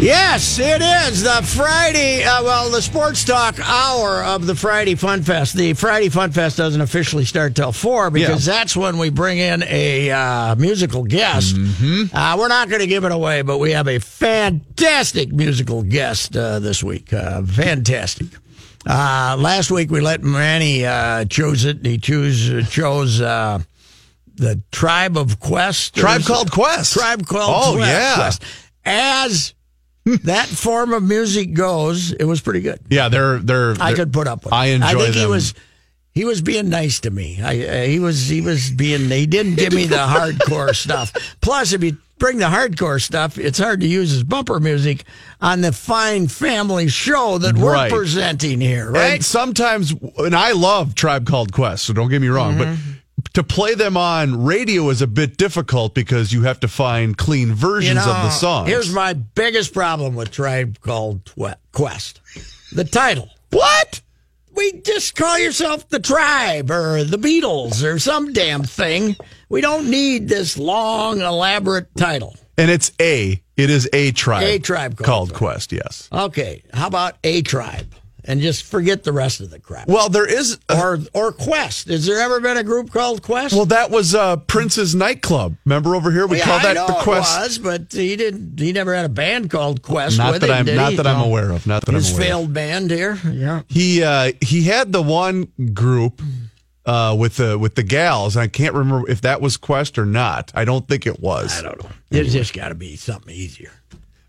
Yes, it is the Friday, uh, well, the sports talk hour of the Friday Fun Fest. The Friday Fun Fest doesn't officially start till four because Yeah. that's when we bring in a uh, musical guest. Mm-hmm. Uh, we're not going to give it away, but we have a fantastic musical guest uh, this week. Uh, fantastic. Uh, last week we let Manny uh, choose it. He choose chose uh, the Tribe of Quest. Tribe Called Quest. Tribe called Oh, Quest. yeah. Quest. As that form of music goes, it was pretty good. Yeah, they're they're. I they're- could put up with. I it. enjoy I think he was he was being nice to me. I uh, he was he was being he didn't give me the hardcore stuff. Plus, if you bring the hardcore stuff, it's hard to use as bumper music on the fine family show that we're Right. presenting here, right? And sometimes, and I love Tribe Called Quest, so don't get me wrong, Mm-hmm. but to play them on radio is a bit difficult because you have to find clean versions You know, of the songs. Here's my biggest problem with Tribe Called Twe- Quest: the title. what? we just call yourself the tribe or the Beatles or some damn thing. We don't need this long, elaborate title. And it's a. It is a tribe. A Tribe Called called. Quest. Yes. Okay, how about a tribe? And just forget the rest of the crap. Well, there is. A, or or Quest. Has there ever been a group called Quest? well, that was uh, Prince's nightclub. Remember over here, we yeah, call I that the Quest. it was, but he didn't. He never had a band called Quest. Not that I'm not he? that I'm aware of. Not that His I'm aware. of. failed band here. Yeah. He uh, he had the one group uh, with the with the gals. I can't remember if that was Quest or not. I don't think it was. I don't know. It's just got to be something easier.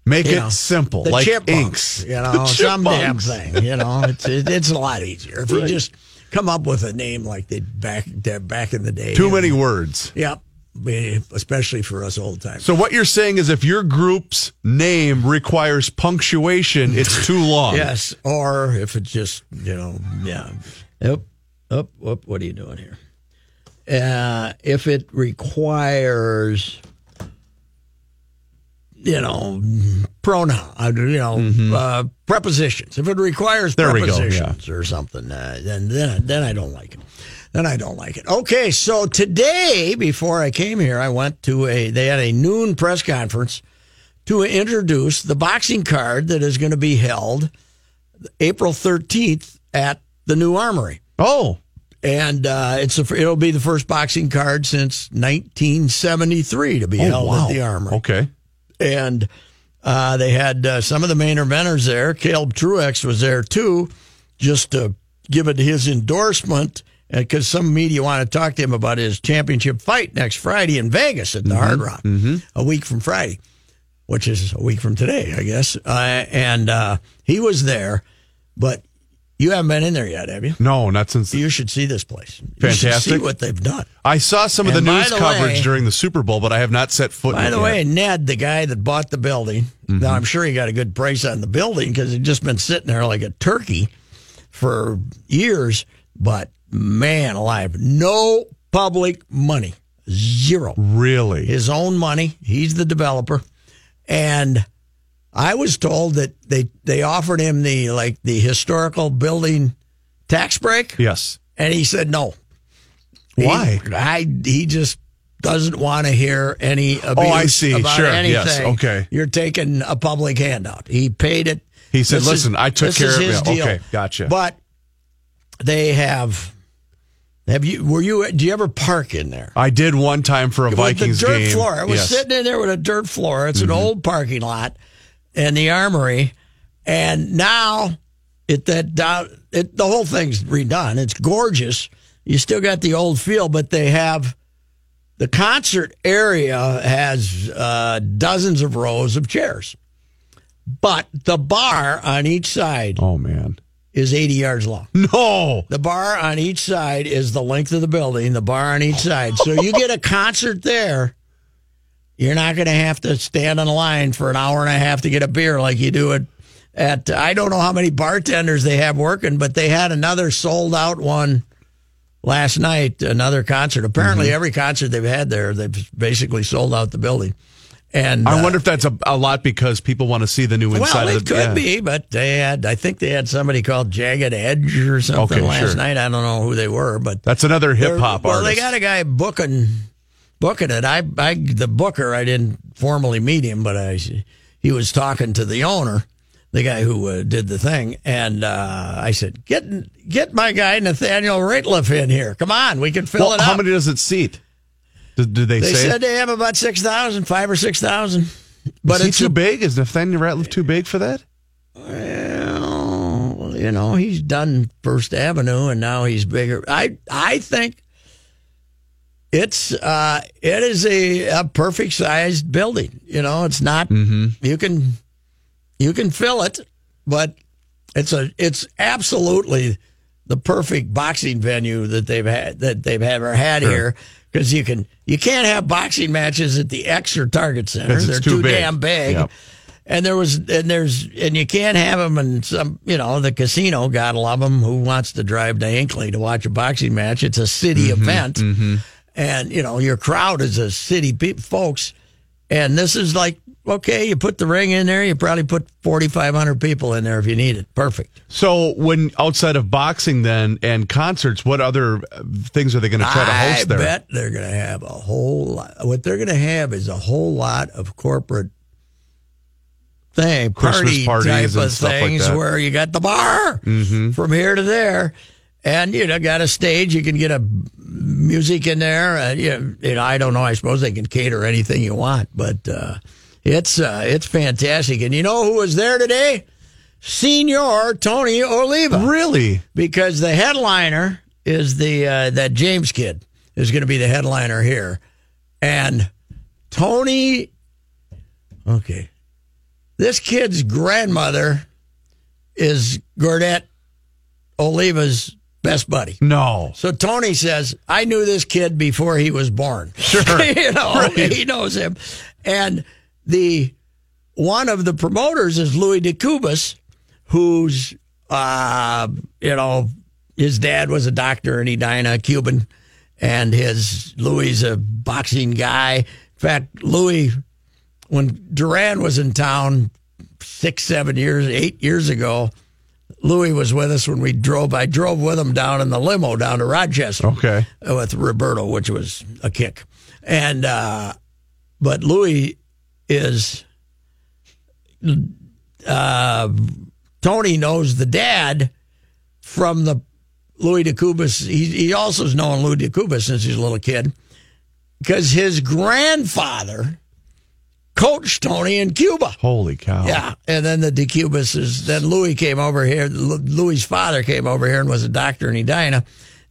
Make You it know, simple, the like chipmunks, inks. you know, The some damn thing. You know, it's it, it's a lot easier if you just come up with a name like they back back in the day. Too many words. Yep, especially for us old timers. So what you're saying is, if your group's name requires punctuation, it's too long. Yes, or if it's just you know, yeah. Yep. Up, up. What are you doing here? Uh, if it requires, you know, pronoun, uh, you know, uh, prepositions. If it requires Mm-hmm. There go, yeah. prepositions or something, uh, then then then I don't like it. Then I don't like it. Okay, so today, before I came here, I went to a. They had a noon press conference to introduce the boxing card that is going to be held April 13th at the new Armory. Oh, And uh, it's a, it'll be the first boxing card since 1973 to be oh held wow. at the Armory. Okay. And uh, they had uh, some of the main eventers there. Caleb Truax was there too, just to give it his endorsement. Because some media want to talk to him about his championship fight next Friday in Vegas at the Hard Rock, a week from Friday, which is a week from today, I guess. Uh, and uh, he was there, but you haven't been in there yet, have you? No, not since You should see this place. You should see Fantastic. what they've done. I saw some of And the by news the coverage way- during the Super Bowl, but I have not set foot. By in the it way, yet. Ned, the guy that bought the building, now mm-hmm. I'm sure he got a good price on the building because it just been sitting there like a turkey for years. But man alive, no public money, zero. really, His own money. He's the developer, and I was told that they they offered him the like the historical building tax break, yes. and he said no. He- Why? I he just doesn't want to hear any abuse Oh, I see. about Sure. anything. Yes. Okay. You're taking a public handout. He paid it. He said, This is- "Listen, I took care is of it." deal. Okay, gotcha. But they have have you were you do you ever park in there? I did one time for a With Vikings the dirt game. floor. I was Yes. Mm-hmm. sitting in there with a dirt floor. It's an old parking lot. And the Armory, and now it that down it the whole thing's redone. It's gorgeous. You still got the old feel, but they have the concert area has uh, dozens of rows of chairs, but the bar on each side Oh man. is 80 yards long. No. The bar on each side is the length of the building, the bar on each side. So you get a concert there, you're not going to have to stand in line for an hour and a half to get a beer like you do at, at I don't know how many bartenders they have working, but they had another sold out one last night, another concert. Apparently, Mm-hmm. every concert they've had there, they've basically sold out the building. And I uh, wonder if that's a, a lot because people want to see the new inside well, of it the could yeah. be, but they had. I think they had somebody called Jagged Edge or something Okay, last sure. night. I don't know who they were, but That's another hip hop well, artist. they got a guy booking booking it. I, I, the booker. I didn't formally meet him, but I, he was talking to the owner, the guy who uh, did the thing, and uh, I said, "Get, get my guy Nathaniel Rateliff in here. Come on, we can fill well, it how up." many does it seat? Did, did they, they said they have about six thousand, five or six thousand. But Is he it's too a- big? Is Nathaniel Rateliff too big for that? Well, you know, he's done First Avenue, and now he's bigger. I I think it's uh, it is a, a perfect sized building. You know, it's not you can you can fill it, but it's a it's absolutely the perfect boxing venue that they've had that they've ever had here because you can you can't have boxing matches at the X or Target Center. They're too too, big. damn big. Yep. And there was, and there's, and you can't have them in some, you know, the casino. God love them. Who wants to drive to Hinckley to watch a boxing match? It's a city Mm-hmm, event, and you know your crowd is a city pe- folks. And this is like, okay, you put the ring in there. You probably put forty five hundred people in there if you need it. Perfect. So, when outside of boxing, then and concerts, what other uh, things are they going to try to host there? I bet they're going to have a whole lot. What they're going to have is a whole lot of corporate thing, Christmas party parties type and of stuff like things that. where you got the bar from here to there, and you know got a stage. You can get a music in there. And, you, know, you know, I don't know. I suppose they can cater anything you want, but uh, it's uh, it's fantastic. And you know who was there today? Senior Tony Oliva Really? because the headliner is the uh, that James kid is going to be the headliner here, and Tony. Okay, this kid's grandmother is Gordette Oliva's best buddy. No. So Tony says, I knew this kid before he was born. Sure. you know, he knows him. And the one of the promoters is Louis DeCubas, who's uh, you know, his dad was a doctor and he in Edina, Cuban, and his Louis a boxing guy. In fact, Louis when Duran was in town six, seven years, eight years ago, Louis was with us when we drove. I drove with him down in the limo down to Rochester Okay. with Roberto, which was a kick. And uh, but Louis is uh, Tony knows the dad from the Louis de Cubas. He, he also has known Louis de Cubas since he's a little kid because his grandfather coached Tony in Cuba. Holy cow. Yeah, and then the DeCubas is then Louis came over here. Lu- Louis' father came over here and was a doctor in Edina,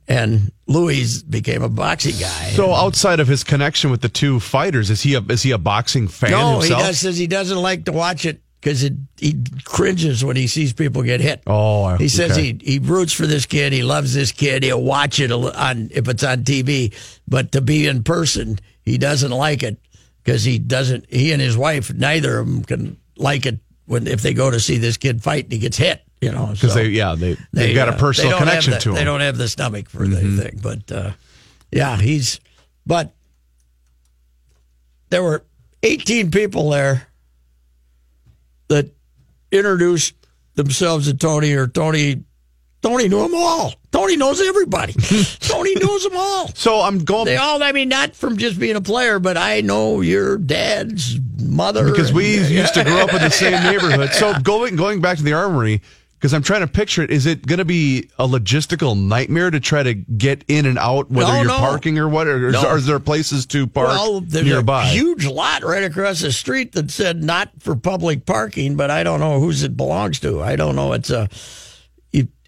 and Louis became a boxing guy. So, outside of his connection with the two fighters, is he a is he a boxing fan no, himself? he does, says he doesn't like to watch it because it he cringes when he sees people get hit. Oh, he says okay. he he roots for this kid. He loves this kid. He'll watch it on if it's on TV, but to be in person, he doesn't like it because he doesn't. He and his wife, neither of them can like it when if they go to see this kid fight and he gets hit. You know, because so they yeah they they, they've got uh, a personal connection the- to him. Mm-hmm. They don't have the stomach for the thing, but uh, yeah, he's. But there were 18 people there that introduced themselves to Tony, or Tony. Tony knew them all. Tony knows everybody. Tony knows them all. So I'm going They all, I mean, not from just being a player, but I know your dad's mother. because we and- used to grow up in the same neighborhood. So going going back to the armory, Because I'm trying to picture it. Is it going to be a logistical nightmare to try to get in and out, whether No, you're no. parking or what? Or is, No. are there places to park Well, there's nearby? a huge lot right across the street that said not for public parking, but I don't know whose it belongs to. I don't know. It's a.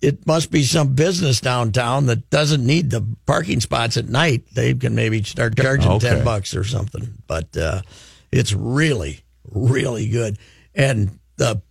It, must be some business downtown that doesn't need the parking spots at night. They can maybe start charging Okay. ten bucks or something. But uh, it's really, really good, and the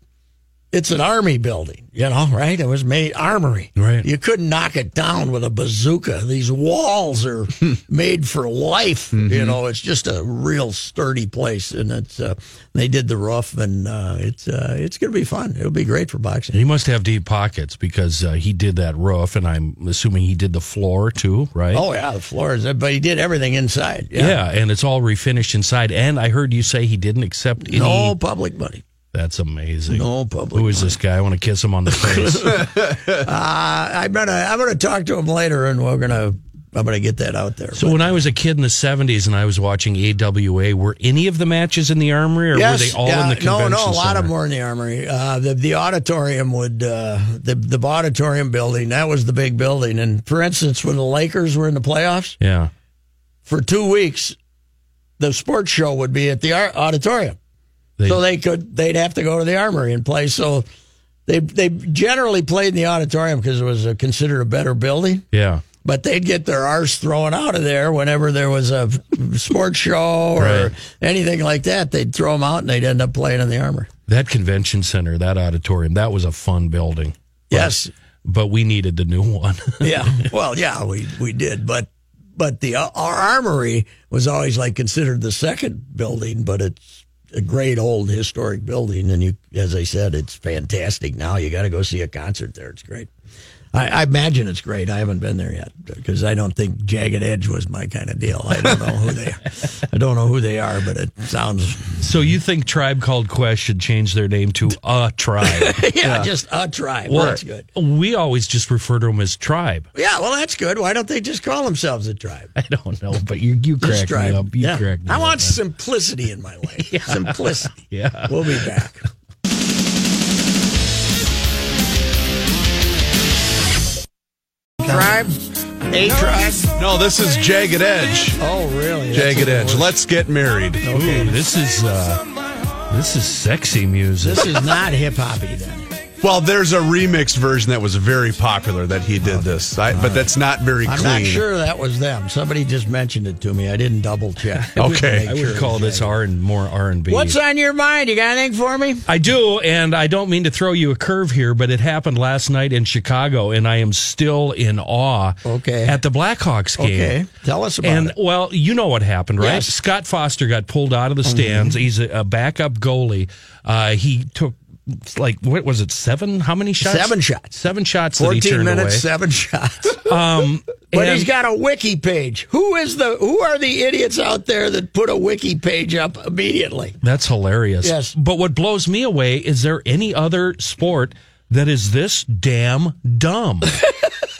it's an army building, you know, right? It was made armory. Right. You couldn't knock it down with a bazooka. These walls are made for life. You know, it's just a real sturdy place, and it's uh, they did the roof, and uh, it's uh, it's going to be fun. It'll be great for boxing. He must have deep pockets because uh, he did that roof, and I'm assuming he did the floor too, right? Oh yeah, the floor floors, but he did everything inside. yeah. and it's all refinished inside. And I heard you say he didn't accept any. no public money. That's amazing. No public Who is this guy? I want to kiss him on the face. Uh, I'm gonna I'm gonna talk to him later, and we're gonna I'm gonna get that out there. so when I was a kid in the '70s and I was watching AWA, were any of the matches in the Armory, or were they all yeah, in the convention no. no, A lot center? of them were in the armory. Uh, the the auditorium would uh, the the auditorium building that was the big building. And for instance, when the Lakers were in the playoffs Yeah, for two weeks, the sports show would be at the auditorium, They- so they could they'd have to go to the armory and play. So they they generally played in the auditorium because it was a, considered a better building. yeah. But they'd get their arse thrown out of there whenever there was a sports show or Right. anything like that. They'd throw them out and they'd end up playing in the armory. That convention center, that auditorium, that was a fun building. Yes. But we needed the new one. Yeah. Well, yeah, we we did, but but the uh, our armory was always like considered the second building, but it's a great old historic building, and you, as I said, it's fantastic. Now you got to go see a concert there. It's great. I, I imagine it's great. I haven't been there yet because I don't think Jagged Edge was my kind of deal. I don't know who they, I don't know who they are, but it sounds so you think Tribe Called Quest should change their name to A Tribe? yeah, just a tribe. Well, that's good. We always just refer to them as Tribe. Yeah, well, that's good. Why don't they just call themselves a tribe? I don't know, but you you crack me up. You Yeah. crack me I up, want man. simplicity in my life. Simplicity. Yeah. We'll be back. Tribe? A tribe? no, this is Jagged Edge. Oh, really? Jagged Edge. Let's get married. Ooh, this is uh, this is sexy music. This is not hip hoppy then. Well, there's a remix version that was very popular that he did this, I, but that's not very clear. I'm clean. not sure that was them. Somebody just mentioned it to me. I didn't double check. Okay. I would call this R and more R and B. What's on your mind? You got anything for me? I do, and I don't mean to throw you a curve here, but it happened last night in Chicago, and I am still in awe. Okay. At the Blackhawks game. Okay. Tell us about And it. well, you know what happened, right? Yes. Mm-hmm. Scott Foster got pulled out of the stands. He's a, a backup goalie. Uh, he took like what was it? Seven? How many shots? Seven shots. Seven shots. that he 14 minutes, away. seven shots. Um, But and- he's got a wiki page. Who is the who are the idiots out there that put a wiki page up immediately? That's hilarious. Yes. But what blows me away is there any other sport that is this damn dumb?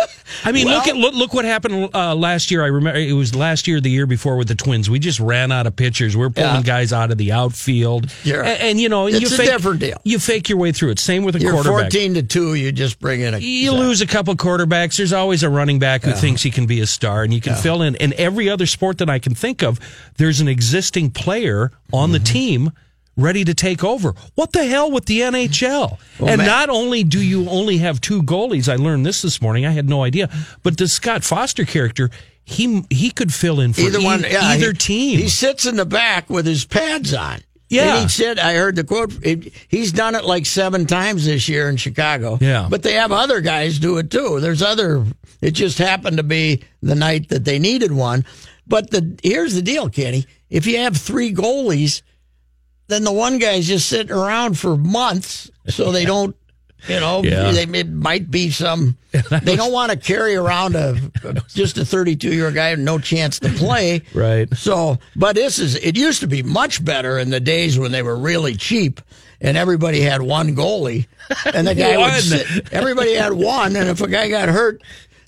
I mean, look at look, look what happened uh, last year. I remember it was last year, the year before with the Twins. We just ran out of pitchers. We're pulling Yeah. guys out of the outfield, Sure. and, and, you know, It's you a fake, different deal. You fake your way through it. Same with a You're quarterback. 14 to 2, you just bring in a You lose a couple quarterbacks. There's always a running back who thinks he can be a star, and you can fill in. In every other sport that I can think of, there's an existing player on the Mm-hmm. team ready to take over. What the hell with the NHL? and man- not only do you only have two goalies, I learned this this morning. I had no idea, but the Scott Foster character, he he could fill in for either e- one yeah, either he- team. He sits in the back with his pads on. Yeah. And he said, I heard the quote, it, he's done it like seven times this year in Chicago. Yeah. But they have other guys do it too. There's other, it just happened to be the night that they needed one. But the here's the deal, Kenny. If you have three goalies, then the one guy's just sitting around for months so they don't, you know, Yeah. they, it might be some, they don't want to carry around a, just a 32 year old guy no chance to play. Right. So, but this is, it used to be much better in the days when they were really cheap and everybody had one goalie and the guy would sit, everybody had one. And if a guy got hurt,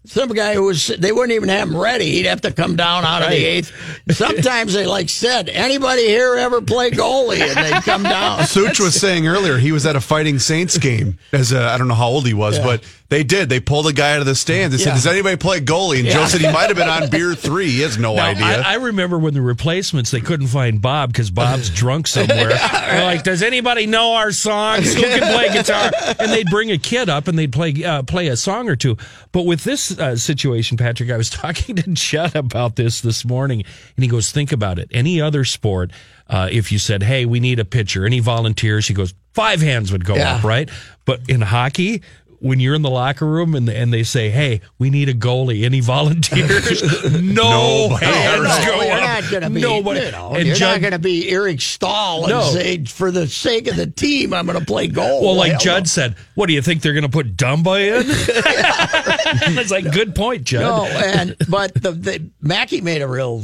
some guy who was they wouldn't even have him ready. He'd have to come down out of the eighth. Sometimes they like said, anybody here ever play goalie? And they'd come down. Such was saying earlier he was at a Fighting Saints game as I don't know how old he was, Yeah. but they did. They pulled a guy out of the stands. They said, Yeah. "Does anybody play goalie?" And Joe said he might have been on beer three. He has no Now, idea. I, I remember when the replacements they couldn't find Bob because Bob's drunk somewhere. They're like, "Does anybody know our songs? Who can play guitar?" And they'd bring a kid up and they'd play uh, play a song or two. But with this uh, situation, Patrick, I was talking to Chet about this this morning, and he goes, "Think about it. Any other sport, uh, if you said, "Hey, we need a pitcher," any volunteers, he goes, five hands would go Yeah. up, right? But in hockey. When you're in the locker room and and they say, "Hey, we need a goalie," any volunteers? no Nobody. hands no, go you're up. not going to be. Nobody. You know, and you're Judd, not going to be Eric Staal and No. say, for the sake of the team, I'm going to play goal. well, like Hell Judd no. said, what do you think they're going to put Dumba in? it's like good point, Judd. No, and but the, the Mackey made a real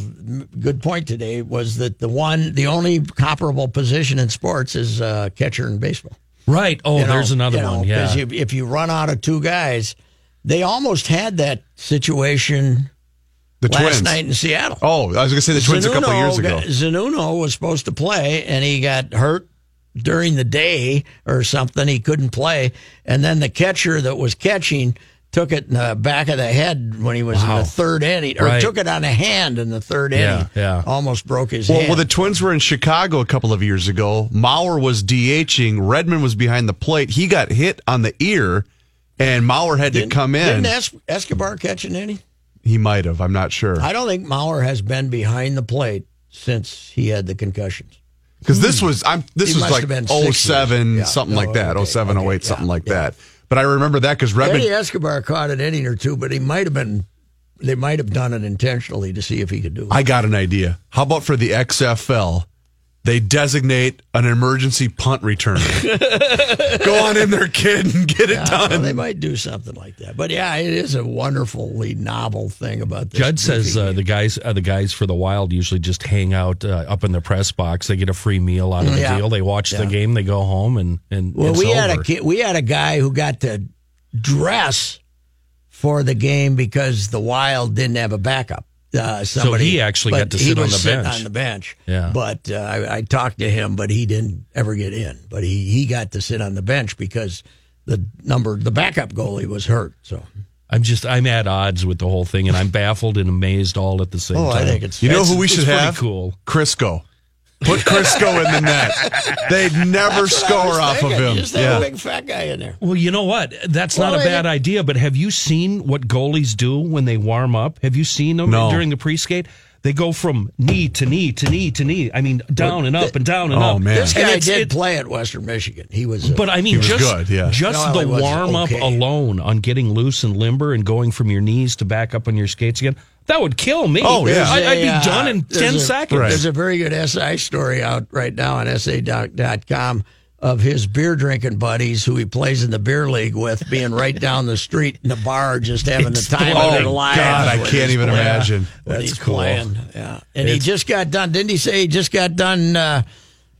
good point today was that the one, the only comparable position in sports is uh, catcher in baseball. Right. Oh, You know, there's another you know, one. Yeah. 'cause you, if you run out of two guys, they almost had that situation the last Twins. night in Seattle. Oh, I was going to say the Twins a couple of years ago. got- Zunino was supposed to play, and he got hurt during the day or something. He couldn't play, and then the catcher that was catching took it in the back of the head when he was in the third inning, or Right. took it on a hand in the third Yeah, inning. yeah. almost broke his Well, hand. well, the Twins were in Chicago a couple of years ago. Mauer was DHing. Redmond was behind the plate. He got hit on the ear, and Mauer had to Didn't- come in. Didn't Es- Escobar catch an inning? he might have. I'm not sure. I don't think Mauer has been behind the plate since he had the concussions. Because this was I'm this He was like have been six 07. Yeah. something Oh, like that. okay, 07, okay, 08, something yeah, like yeah. that. But I remember that because Redmond. Eddie Escobar caught an inning or two, but he might have been. They might have done it intentionally to see if he could do it. I got an idea. How about for the XFL? They designate an emergency punt return. Go on in there, kid, and get it Yeah, well, done. they might do something like that. But yeah, it is a wonderfully novel thing about this. Judd says uh, the guys uh, the guys for the Wild usually just hang out uh, up in the press box. They get a free meal out of the Yeah. deal. They watch the game. They go home and and well, it's we had a kid, we had a guy who got to dress for the game because the Wild didn't have a backup. Uh, somebody, he actually got to he sit on the bench. on the bench. Yeah. But uh, I, I talked to him, but he didn't ever get in. But he, he got to sit on the bench because the number the backup goalie was hurt. So I'm just I'm at odds with the whole thing, and I'm baffled and amazed all at the same oh, time. I think it's You know who we should have? cool. Crisco. Put Crisco in the net. They'd never That's what I was score off of him. Just have Yeah. a big fat guy in there. Well, you know what? That's Well, not a bad idea. But have you seen what goalies do when they warm up? Have you seen them No. during the pre-skate? They go from knee to knee to knee to knee. I mean, down and up and down and Oh, up. man. This guy did it- play at Western Michigan. He was, uh, But I mean, was just good, yeah. just No, the warm up okay. alone on getting loose and limber and going from your knees to back up on your skates again. That would kill me. Oh, yeah. I, I'd be a, uh, done in there's ten a- seconds. Right. There's a very good SI story out right now on SI.com of his beer drinking buddies who he plays in the beer league with being right down the street in the bar just having the time of their Oh, lives. God, I can't even playing. imagine. That's he's cool. playing. Yeah. And he just got done. Didn't he say he just got done uh,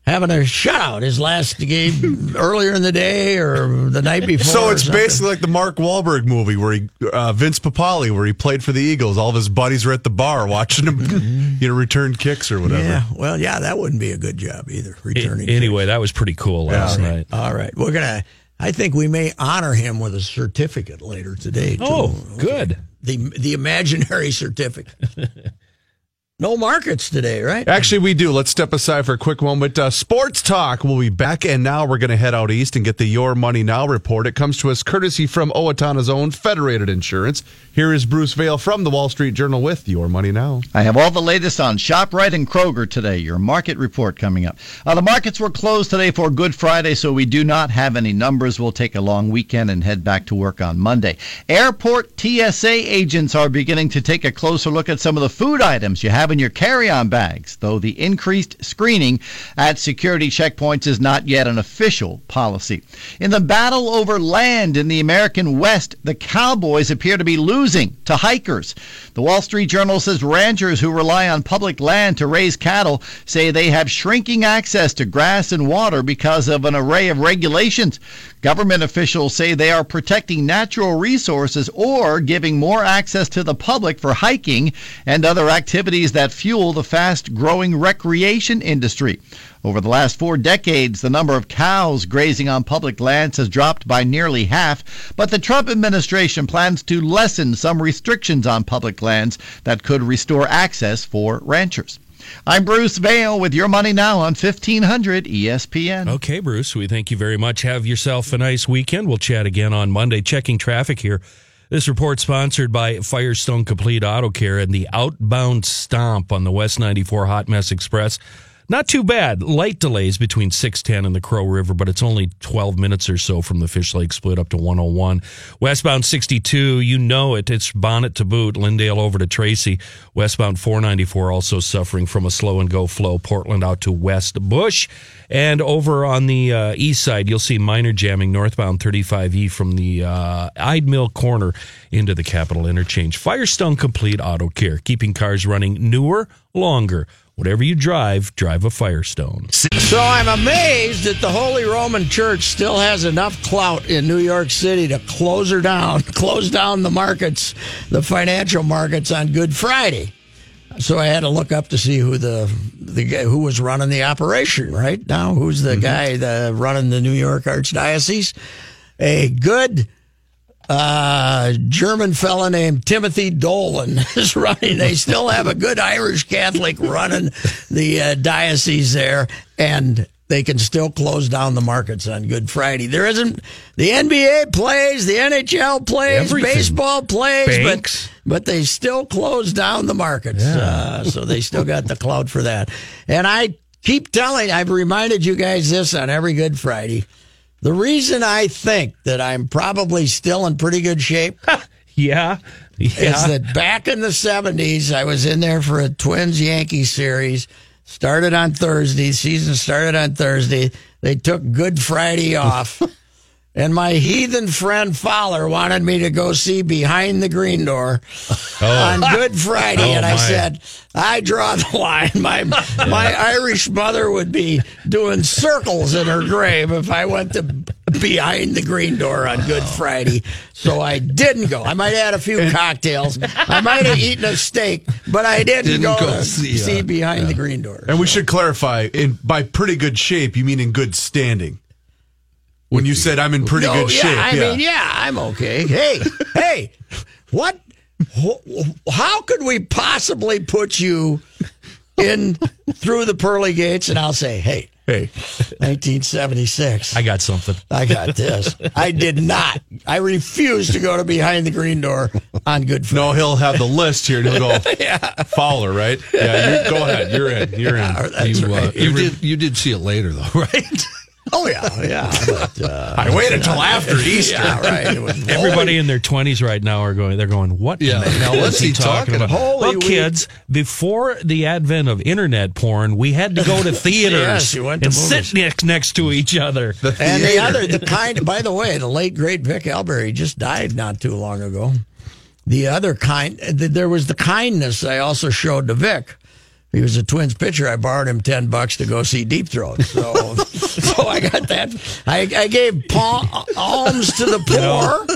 having a shutout his last game earlier in the day or the night before? So it's basically like the Mark Wahlberg movie where he, uh, Vince Papale, where he played for the Eagles. All of his buddies were at the bar watching him, you know, return kicks or whatever. Yeah. Well, yeah, that wouldn't be a good job either. Returning. anyway, that was pretty cool last night. All right. We're going to, I think we may honor him with a certificate later today. Too. Oh, good. The, the imaginary certificate. No markets today, right? Actually, we do. Let's step aside for a quick moment. Uh, sports talk. We'll be back, and now we're going to head out east and get the Your Money Now report. It comes to us courtesy from Owatonna's own Federated Insurance. Here is Bruce Vail from the Wall Street Journal with Your Money Now. I have all the latest on ShopRite and Kroger today. Your market report coming up. Uh, the markets were closed today for Good Friday, so we do not have any numbers. We'll take a long weekend and head back to work on Monday. Airport TSA agents are beginning to take a closer look at some of the food items you have have in your carry-on bags, though the increased screening at security checkpoints is not yet an official policy. In the battle over land in the American West, the cowboys appear to be losing to hikers. The Wall Street Journal says ranchers who rely on public land to raise cattle say they have shrinking access to grass and water because of an array of regulations. Government officials say they are protecting natural resources or giving more access to the public for hiking and other activities that fuel the fast growing recreation industry. Over the last four decades, the number of cows grazing on public lands has dropped by nearly half, but the Trump administration plans to lessen some restrictions on public lands that could restore access for ranchers. I'm Bruce Vail with your money now on 1500 ESPN. Okay, Bruce, we thank you very much. Have yourself a nice weekend. We'll chat again on Monday. Checking traffic here. This report sponsored by Firestone Complete Auto Care and the outbound stomp on the West 94 Hot Mess Express. Not too bad. Light delays between 610 and the Crow River, but it's only 12 minutes or so from the Fish Lake split up to 101. Westbound 62, you know it. It's Bonnet to boot, Lyndale over to Tracy. Westbound 494 also suffering from a slow and go flow, Portland out to West Bush. And over on the uh, east side, you'll see minor jamming northbound 35E from the uh, Mill corner into the Capital Interchange. Firestone Complete Auto Care, keeping cars running newer, longer. Whatever you drive, drive a Firestone. So I'm amazed that the Holy Roman Church still has enough clout in New York City to close her down, close down the markets, the financial markets on Good Friday. So I had to look up to see who the the guy who was running the operation right now. Who's the mm-hmm. guy the running the New York Archdiocese? A good uh, German fella named Timothy Dolan is running. They still have a good Irish Catholic running the uh, diocese there, and they can still close down the markets on Good Friday. There isn't the NBA plays, the NHL plays, Everything. baseball plays, Banks. but but they still close down the markets. Uh, so they still got the cloud for that. And I keep telling, I've reminded you guys this on every Good Friday. The reason I think that I'm probably still in pretty good shape Yeah. is that back in the 70s, I was in there for a Twins Yankees series. Started on Thursday. Season started on Thursday. They took Good Friday off. and my heathen friend Fowler wanted me to go see Behind the Green Door on Good Friday. Oh, and I my. said, I draw the line. My, my Irish mother would be doing circles in her grave if I went to Behind the Green Door on Good Friday. So I didn't go. I might have had a few cocktails. I might have eaten a steak, but I didn't, Didn't go, go to see, see, uh, Behind the Green Door. And we should clarify, in by pretty good shape, you mean in good standing. When you said I'm in pretty No, good yeah, shape, I yeah. mean, yeah, I'm okay. Hey, hey, what? How could we possibly put you in through the pearly gates? And I'll say, hey, Hey, 1976. I got something. I got this. I did not. I refuse to go to behind the green door on Good Friday. no, he'll have the list here and he'll go Fowler, right? Yeah, you, go ahead. You're in. You're in. That's You, uh, right. you did you did see it later though, right? Oh yeah, yeah. But, uh, I waited until after Easter. yeah, right. Everybody in their 20s right now are going, they're going, what Yeah. in the hell What's is he he talking talking about? about? Holy Look, week. kids, before the advent of internet porn, we had to go to theaters Yes, you went to and movies. sit next, next to each other. And the other, the kind, by the way, the late great Vic Albury just died not too long ago. The other kind, th- there was the kindness I also showed to Vic. He was a Twins pitcher. I borrowed him ten bucks to go see Deep Throat. So, so I got that. I, I gave pa- alms to the poor.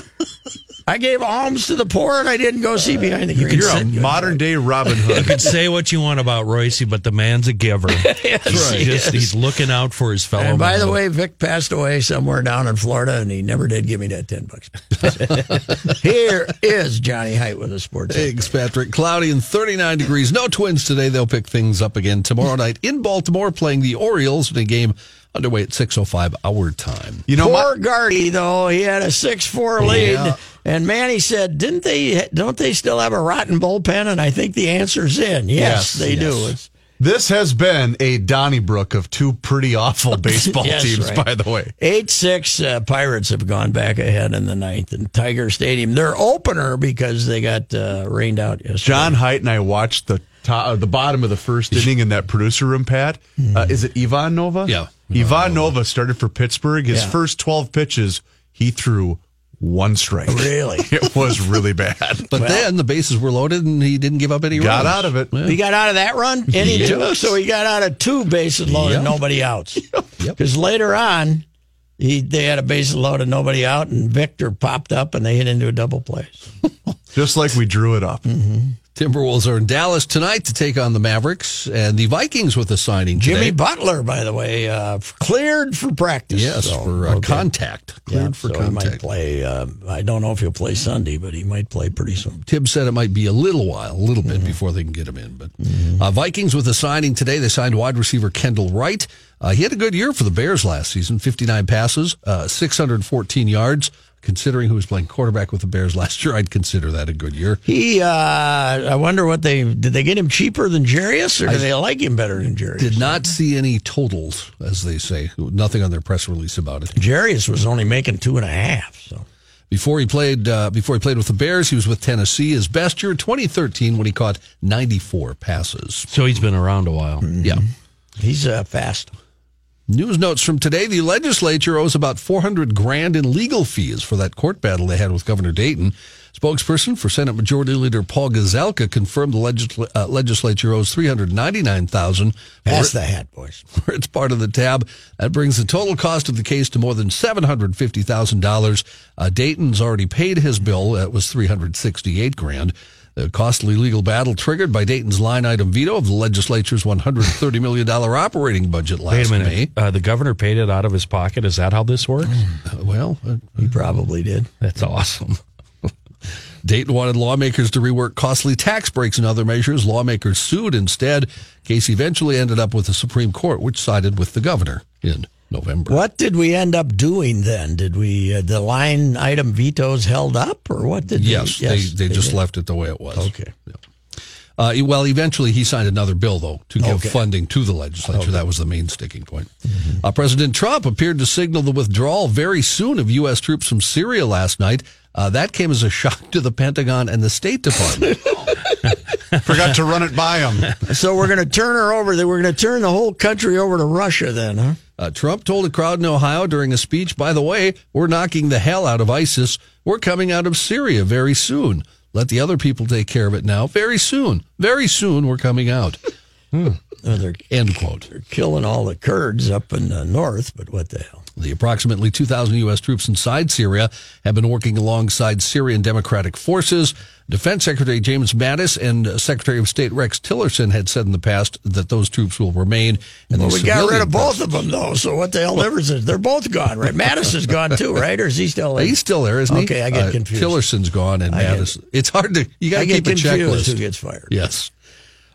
I gave alms to the poor, and I didn't go see Behind the Green. You're a modern day Robin Hood. You can say what you want about Royce, but the man's a giver. he's, he just, he's looking out for his fellow And by the way, Vic passed away somewhere down in Florida, and he never did give me that ten bucks. Here is Johnny Height with a sports. Thanks, Patrick. Cloudy and 39 degrees. No twins today. They'll pick things up again tomorrow night in Baltimore, playing the Orioles in a game underway at 6:05 our time. You know, Poor my, Gardy, though he had a six-four lead, Yeah. and Manny said, "Didn't they? Don't they still have a rotten bullpen?" And I think the answer's in. Yes, Yes, they do. It's this has been a Donnybrook of two pretty awful baseball Yes, teams, right. by the way. eight six. Uh, Pirates have gone back ahead in the ninth And Tiger Stadium. Their opener because they got uh, rained out yesterday. John Height and I watched the top, uh, the bottom of the first inning in that producer room, Pat. Uh, is it Ivan Nova? Yeah. Ivan Nova started for Pittsburgh. His Yeah. first 12 pitches, he threw one strike. Really? It was really bad. But then the bases were loaded and he didn't give up any Got runs. out of it. He got out of that run, inning Yes. two, so he got out of two bases loaded, Yep. nobody outs. Yep. Because later on, he they had a bases loaded, nobody out, and Victor popped up and they hit into a double play. Just like we drew it up. Mm-hmm. Timberwolves are in Dallas tonight to take on the Mavericks and the Vikings with a signing Jimmy. Butler, by the way, uh, cleared for practice. Yes, So, for uh, okay. contact. Cleared Yeah, for so he might play. Uh, I don't know if he'll play Sunday, but he might play pretty soon. Thibs said it might be a little while, a little bit Mm-hmm. before they can get him in. But uh, Vikings with a signing today. They signed wide receiver Kendall Wright. Uh, he had a good year for the Bears last season 59 passes, uh, 614 yards. Considering who was playing quarterback with the Bears last year, I'd consider that a good year. He, uh, I wonder what they did. They get him cheaper than Jarius, or do they like him better than Jarius? Did not see any totals, as they say. Nothing on their press release about it. Jarius was only making two and a half. So Before he played, uh, before he played with the Bears, he was with Tennessee. His best year, 2013, when he caught 94 passes. So he's been around a while. Yeah. he's uh, fast. News notes from today: The legislature owes about 400 grand in legal fees for that court battle they had with Governor Dayton. Spokesperson for Senate Majority Leader Paul Gazelka confirmed the legisl- uh, legislature owes 399,000 Pass the hat, boys. its part of the tab. That brings the total cost of the case to more than $750,000. Uh, Dayton's already paid his bill. That was 368 grand. The costly legal battle triggered by Dayton's line item veto of the legislature's $130 million operating budget last Wait a May. minute. Uh, the governor paid it out of his pocket. Is that how this works? Well, uh, He probably did. That's awesome. Dayton wanted lawmakers to rework costly tax breaks and other measures. Lawmakers sued instead. Case eventually ended up with the Supreme Court, which sided with the governor in November. What did we end up doing then? Did we uh, the line item vetoes held up, or what did? Yes, they, they, they, just did. left it the way it was. Okay. Uh, well, eventually he signed another bill, though, to give Okay. funding to the legislature. That was the main sticking point. Uh, President Trump appeared to signal the withdrawal very soon of U.S. troops from Syria last night. Uh, that came as a shock to the Pentagon and the State Department. Forgot to run it by him. So we're going to turn her over. We're going to turn the whole country over to Russia, then, huh? Uh, Trump told a crowd in Ohio during a speech, by the way, we're knocking the hell out of ISIS. We're coming out of Syria very soon. Let the other people take care of it now. Very soon. Very soon, we're coming out. Oh, hmm. they're End quote. they're killing all the Kurds up in the north, but what the hell? The approximately 2,000 U.S. troops inside Syria have been working alongside Syrian Democratic forces. Defense Secretary James Mattis and Secretary of State Rex Tillerson had said in the past that those troops will remain. And Well, we got rid of both of them, though. So what the hell difference is? They're both gone, right? Mattis is gone too, right? Or is he still? in? He's still there, isn't he? Okay, I get Uh, confused. Tillerson's gone, and I get- Mattis. It's hard to. You got to keep a checklist. who gets fired. Yes.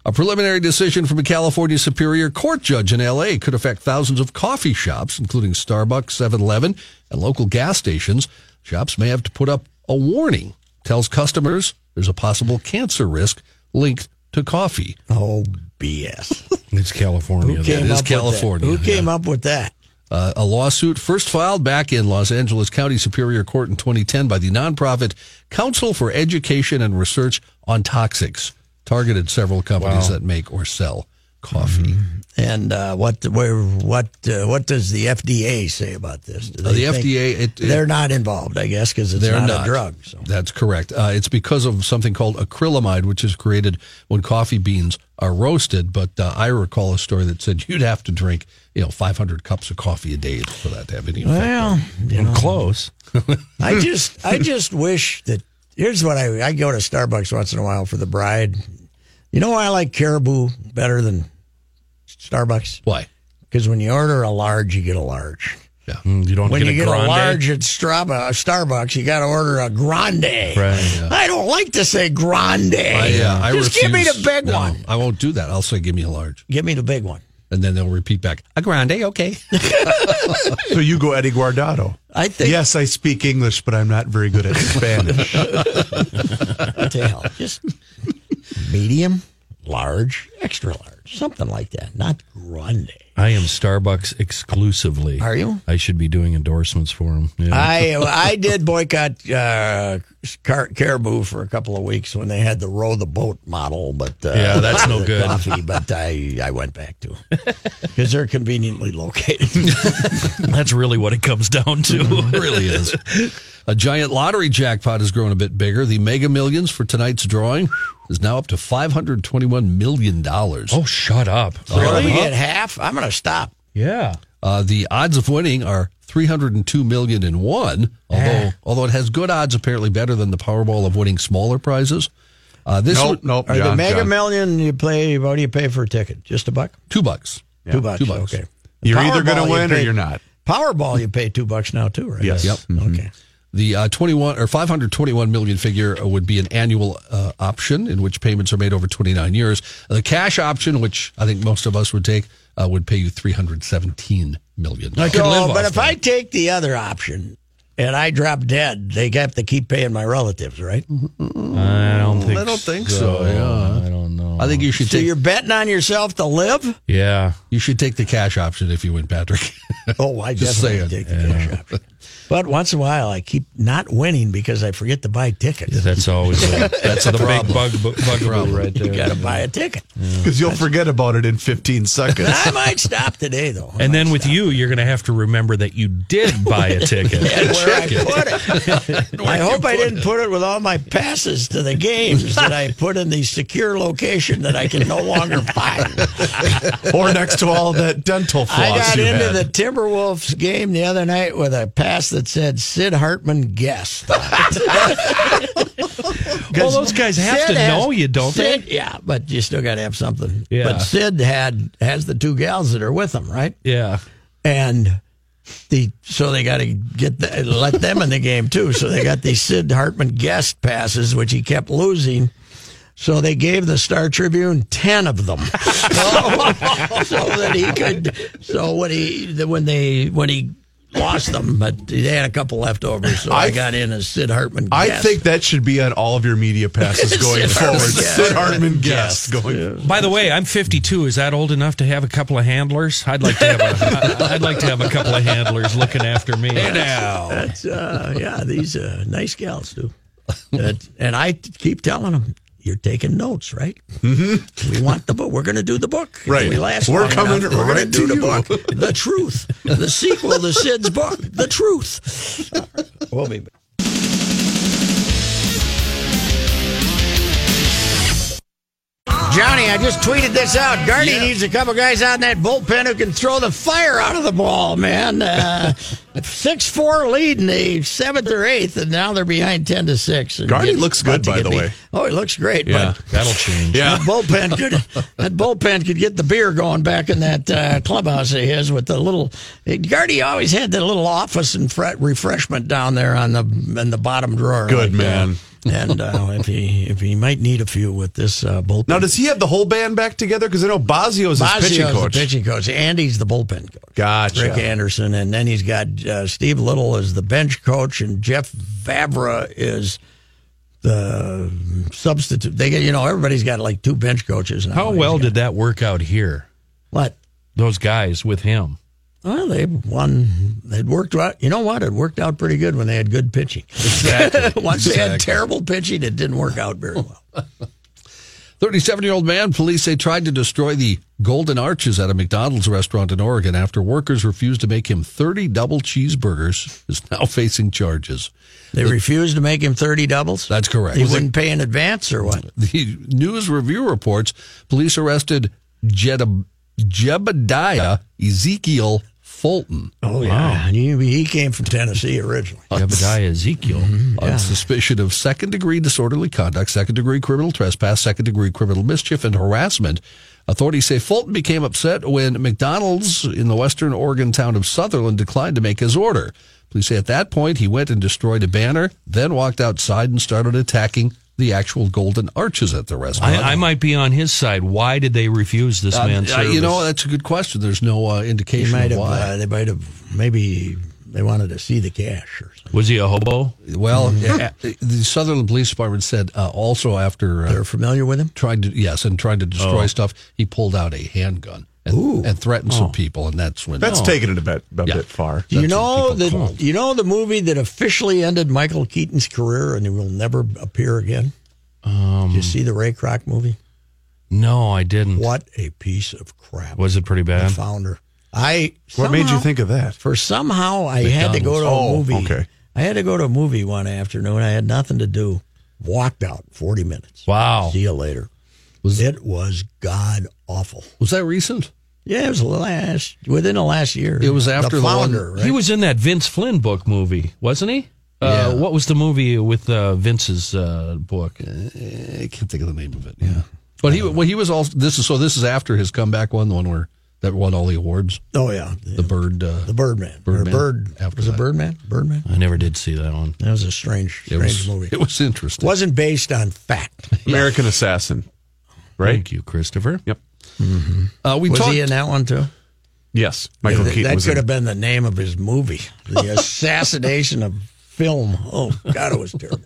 A preliminary decision from a California Superior Court judge in L.A. could affect thousands of coffee shops, including Starbucks, 7-Eleven, and local gas stations. Shops may have to put up a warning. Tells customers there's a possible cancer risk linked to coffee. Oh BS! It's California. Who came is up with that? California, Who came up with that? Uh, a lawsuit first filed back in Los Angeles County Superior Court in 2010 by the nonprofit Council for Education and Research on Toxics, targeted several companies that make or sell coffee. And uh, what where what uh, what does the FDA say about this? Do Uh, the think- FDA, it, it- they're not involved, I guess, because it's they're not, not a drug. So. That's correct. Uh, it's because of something called acrylamide, which is created when coffee beans are roasted. But uh, I recall a story that said you'd have to drink, you know, 500 cups of coffee a day for that to have any effect. Well, you know, Close. I just I just wish that here's what I I go to Starbucks once in a while for the bride. You know why I like Caribou better than Starbucks? Why? Because when you order a large, you get a large. Mm, You don't When get you a get grande. a large at Straba, uh, Starbucks, you got to order a grande. Right. I don't like to say grande. I, uh, I Just give me the big no, one. I won't do that. I'll say, give me a large. Give me the big one. And then they'll repeat back, a grande, okay. So you go Eddie Guardado. I think. Yes, I speak English, but I'm not very good at Spanish. What the hell? Just medium, large, extra large, something like that. Not grande. I am Starbucks exclusively. Are you? I should be doing endorsements for them. Yeah. I I did boycott uh, Car- Caribou for a couple of weeks when they had the row the boat model, but uh, Yeah, that's no good. Coffee, but I I went back to because they're conveniently located. That's really what it comes down to. It really is. A giant lottery jackpot has grown a bit bigger. The Mega Millions for tonight's drawing is now up to $521 million. oh, shut up. really, you get half? I'm gonna stop. Yeah. Uh, the odds of winning are 302 million in one, although although it has good odds, apparently better than the Powerball of winning smaller prizes. Uh, this Nope, would- nope. Are the John, Mega John. Million you play? What do you pay for a ticket? Just a buck? two bucks. Two bucks. two bucks. Okay. You're either going Powerball, to you win or you're not. Powerball, you pay two bucks now too, right? Yes. Yep. Okay. The uh, 21 or 521 million figure would be an annual uh, option in which payments are made over 29 years. The cash option, which I think most of us would take, uh, would pay you 317 million. I could So, live but off if I take the other option and I drop dead, they have to keep paying my relatives, right? I don't think I don't think so, yeah. I don't know. I think you should So take you're betting on yourself to live? Yeah. you should take the cash option if you win, Patrick. Oh, I Just definitely saying. take the cash option. But once in a while, I keep not winning because I forget to buy tickets. That's always a, that's the big bug, bugaboo right there. You got to buy a ticket. Because you'll forget about it in 15 seconds. I might stop today, though. I And then with stop. you, you're going to have to remember that you did buy a ticket. and where I put it. I hope I didn't put it with all my passes to the games that I put in the secure location that I can no longer find. or next to all that dental floss I got you into had. the Timberwolves game the other night with a pass that said Sid Hartman guest. Well, those guys have Sid to has- know you, don't Sid, they? Yeah, but you still got to have something. Yeah. But Sid had has the two gals that are with him, right? Yeah. and the so they got to get the, let them in the game too. So they got these Sid Hartman guest passes, which he kept losing. So they gave the Star Tribune ten of them, so, so that he could. So when he when they when he lost them, but they had a couple left over, so I, I- got in as Sid Hartman. I think that should be on all of your media passes going Sid forward. Hartman guest. Sid Hartman guest going. By the way, I'm 52. Is that old enough to have a couple of handlers? I'd like to have a. I'd like to have a couple of handlers looking after me. That's uh, yeah, these uh, nice gals too. That- and I keep telling them, you're taking notes, right? Mm-hmm. We want the book. We're going to do the book. Right. We last We're coming enough, We're going to do the book. The truth. The sequel to Sid's book. The truth. We'll be back. Johnny, I just tweeted this out. Gardy needs a couple guys out in that bullpen who can throw the fire out of the ball, man. Uh, Six four lead in the seventh or eighth, and now they're behind ten to six. and Gardy looks good, by get the beat. way. Oh, he looks great. Yeah, but that'll change. Yeah. that bullpen could that bullpen could get the beer going back in that uh, clubhouse of his with the little. Gardy always had that little office and fre- refreshment down there on the in the bottom drawer. Good like, man. uh, and uh, if he if he might need a few with this uh, bullpen. Now, does he have the whole band back together? Because I know Bosio's his pitching coach. the pitching coach. Andy's the bullpen coach. Gotcha. Rick Anderson, and then he's got uh, Steve Liddle as the bench coach, and Jeff Vavra is the substitute. They get you know everybody's got like two bench coaches now. How well did that work out here? what? Those guys with him. Well, they won. They'd worked out. You know what? It worked out pretty good when they had good pitching. Exactly. Once they had terrible pitching, it didn't work out very well. 37 year old man, police say tried to destroy the Golden Arches at a McDonald's restaurant in Oregon after workers refused to make him 30 double cheeseburgers, is now facing charges. They refused to make him thirty doubles. That's correct. He wouldn't pay in advance, or what? The News Review reports police arrested Jedab- Jebediah Ezekiel Fulton Oh yeah, and he, he came from Tennessee originally. Jebediah Ezekiel. Mm-hmm. on suspicion of second degree disorderly conduct, second degree criminal trespass, second degree criminal mischief, and harassment. Authorities say Fulton became upset when McDonald's in the western Oregon town of Sutherlin declined to make his order. Police say at that point he went and destroyed a banner, then walked outside and started attacking the actual golden arches at the restaurant. I, I might be on his side. Why did they refuse this Uh, man's uh, service? you know, that's a good question. There's no uh, He indication might of have. why. Uh, they might have. Maybe they wanted to see the cash or something. was he a hobo? Well, uh, the Sutherlin Police Department said uh, also after uh, They're familiar with him. trying to yes, and trying to destroy Oh. stuff, he pulled out a handgun and, and threatened some people, and that's when That's oh. taking it a bit a Yeah. bit far. Do you know what people the you know the movie that officially ended Michael Keaton's career and he will never appear again? Um, Did you see the Ray Kroc movie? No, I didn't. What a piece of crap! Was it pretty bad? the bad? founder? I What made you think of that? For somehow I had to go to a Oh, movie. okay. I had to go to a movie one afternoon. I had nothing to do. Walked out forty minutes. Wow. See you later. Was- it was god awful? Was that recent? Yeah, it was last within the last year. It was after the one- founder. right? He was in that Vince Flynn book movie, wasn't he? Uh, Yeah. what was the movie with uh, Vince's uh, book? I can't think of the name of it. Yeah, but he well he was also this is so this is after his comeback one, the one where that won all the awards. Oh yeah, The bird. Uh, the Birdman. Birdman. Or Bird. After was it that. Birdman? Birdman. I never did see that one. That was a strange, it strange was movie. it was interesting. wasn't based on fact. American Assassin. Right? Thank you, Christopher. Yep. Uh, we Was talked. he in that one too? Yes. Michael that Keaton that was could in. have been the name of his movie, The Assassination of Film. Oh God, it was terrible.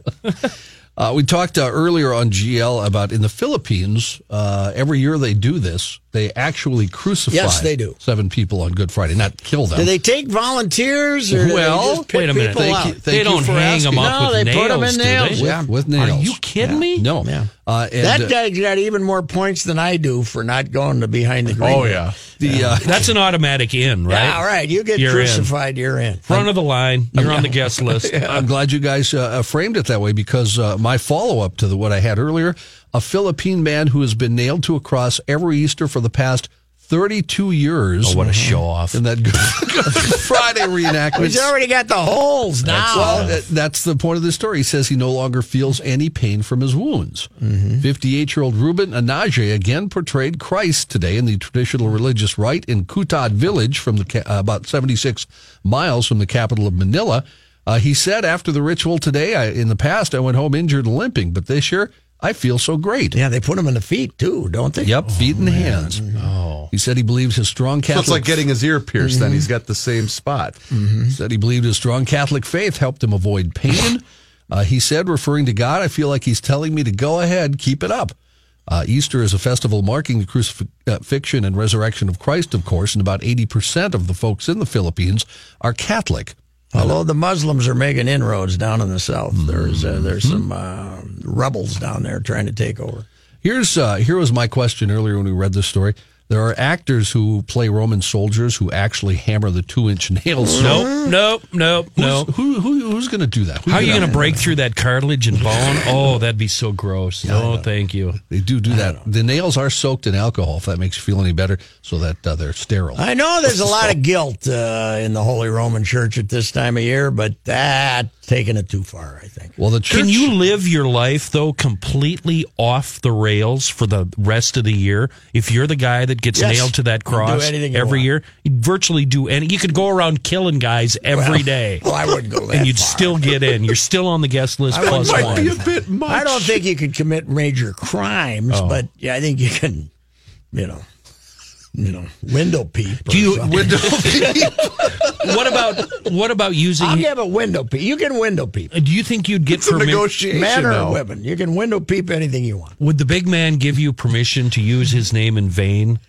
Uh, we talked uh, earlier on GL about in the Philippines. Uh, every year they do this. They actually crucify. Yes, they do. seven people on Good Friday, not kill them. Do they take volunteers or do Well, they just wait a minute. Thank you- thank they don't for hang them asking. up No, with they nails, put 'em in nails, they? with, yeah. with nails. Are you kidding me? No. Yeah. Uh, and, That uh, guy's got even more points than I do for not going to behind the green. Oh, yeah. the uh, That's an automatic in, right? Yeah, all right. You get You're in. crucified, you're in. Front of the line. You're on the guest list. I'm glad you guys uh, framed it that way because uh, my follow up to the, what I had earlier a Philippine man who has been nailed to a cross every Easter for the past 32 years. Oh, what a show off. In that Good, Good Friday reenactment. He's already got the holes now. Well, that- that's the point of the story. He says he no longer feels any pain from his wounds. 58 year old Ruben Enaje again portrayed Christ today in the traditional religious rite in Cutud village from the uh, about 76 miles from the capital of Manila. Uh, he said after the ritual today, I, in the past, I went home injured and limping, but this year I feel so great. yeah, they put him in the feet too, don't they? Yep, feet and hands. Oh. He said he believes his strong So Catholic it's like getting his ear pierced, then he's got the same spot. said he believed his strong Catholic faith helped him avoid pain. Uh, he said, referring to God, I feel like he's telling me to go ahead, keep it up. Uh, Easter is a festival marking the crucifixion and resurrection of Christ, of course, and about 80% of the folks in the Philippines are Catholic. Although the Muslims are making inroads down in the south, there's uh, there's some uh, rebels down there trying to take over. Here's uh, here was my question earlier when we read this story. There are actors who play Roman soldiers who actually hammer the two inch nails. Nope, nope, nope, Who's, nope. who, who, who's going to do that? Who How are you gonna- break through that cartilage and bone? Oh, that'd be so gross. No, thank you. They do do that. The nails are soaked in alcohol, if that makes you feel any better, so that uh, they're sterile. I know there's a lot of guilt uh, in the Holy Roman Church at this time of year, but that taking it too far, I think. Well, the church. Can you live your life though completely off the rails for the rest of the year? If you're the guy that gets Yes. nailed to that You can do cross every year, you'd virtually do any. You could go around killing guys every day, Well, I wouldn't go that and you'd far. still get in. You're still on the guest list I plus Might one. be a bit much. I don't think you could commit major crimes, Oh. but yeah, I think you can, you know, you know, window peep. Do you something. window? what about what about using? I'll give a window peep. You can window peep. do you think you'd get It's a permission? negotiation Man or now. women, you can window peep anything you want. Would the big man give you permission to use his name in vain,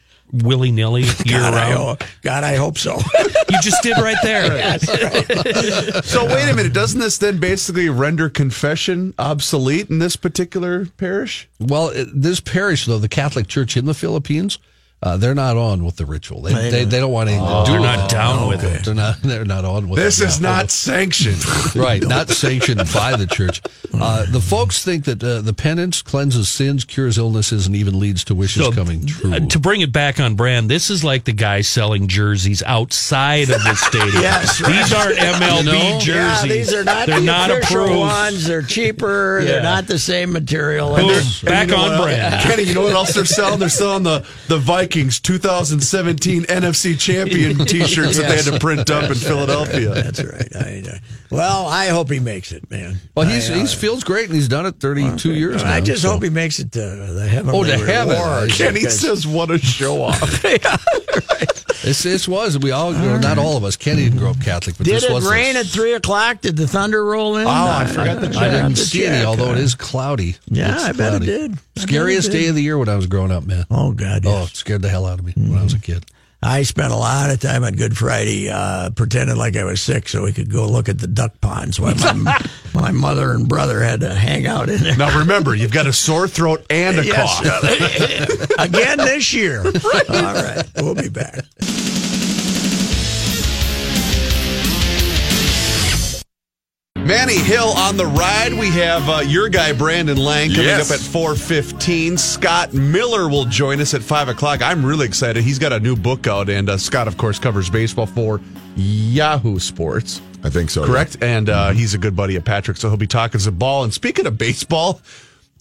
willy nilly, year God, I round? hope, God, I hope so. You just did right there. So wait a minute, doesn't this then basically render confession obsolete in this particular parish? Well, this parish, though, the Catholic Church in the Philippines, uh, they're not on with the ritual. They, they, they don't want anything to do they're not it. down with it. They're not. They're not on with This it. is Yeah. not sanctioned. right. Not sanctioned by the church. Uh, the folks think that uh, the penance cleanses sins, cures illnesses, and even leads to wishes So, coming true. uh, to bring it back on brand, this is like the guy selling jerseys outside of the stadium. Yes, These aren't MLB You know? jerseys. Yeah, these are not They're the not approved. ones. They're cheaper. Yeah. They're not the same material. Boom. And they're- Back You know on what- brand. Kenny, you know what else they're selling? They're selling the, the Vikings 2017 NFC champion t-shirts that they had to print up in Philadelphia. That's right. I, well, I hope he makes it, man. well, he's I, uh, he feels great, and he's done it 32 years now. I just so- hope he makes it to the heavenly Oh, to heaven. rewards, Kenny because- says, what a show off. This, this was. We all, well, not all of us. Kenny didn't grow up Catholic, but Did this it was rain the- at three o'clock? Did the thunder roll in? Oh, I forgot to I didn't to see any, although it is cloudy. Yeah, It's I bet it did. I bet it Scariest did. day of the year when I was growing up, man. Oh God! Oh, Yes. it scared the hell out of me when I was a kid. I spent a lot of time on Good Friday uh, pretending like I was sick so we could go look at the duck ponds while my, my mother and brother had to hang out in there. Now remember, you've got a sore throat and a Yes. cough. Again this year. All right. We'll be back. Manny Hill on the ride. We have uh, your guy Brandon Lang coming Yes. up at four fifteen. Scott Miller will join us at five o'clock. I'm really excited. He's got a new book out, and uh, Scott, of course, covers baseball for Yahoo Sports. I think so. Correct, and uh, he's a good buddy of Patrick, so he'll be talking some ball. And speaking of baseball,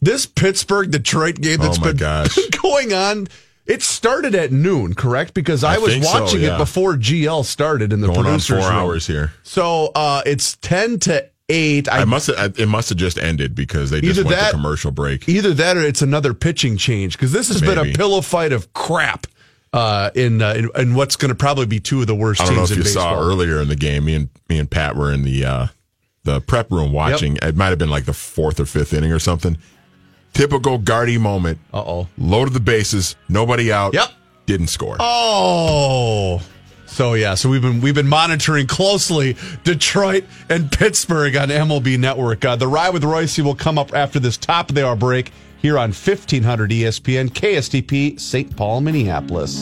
this Pittsburgh Detroit game that's Oh, been gosh. going on. It started at noon, correct? Because I, I was think so, watching yeah. it before GL started in the Going producers four room. hours here. So uh, it's ten to eight. I must have, it must have just ended because they just went that- to commercial break. Either that or it's another pitching change because this has been a pillow fight of crap uh, in, uh, in in what's going to probably be two of the worst I don't know if you baseball. saw earlier in the game. Me and me and Pat were in the uh, the prep room watching. It might have been like the fourth or fifth inning or something. Typical Gardy moment. Uh oh. Loaded the bases, nobody out. Yep. Didn't score. Oh. So yeah, so we've been we've been monitoring closely Detroit and Pittsburgh on MLB Network. Uh, the ride with Royce will come up after this top of the hour break here on 1500 ESPN KSTP St. Paul, Minneapolis.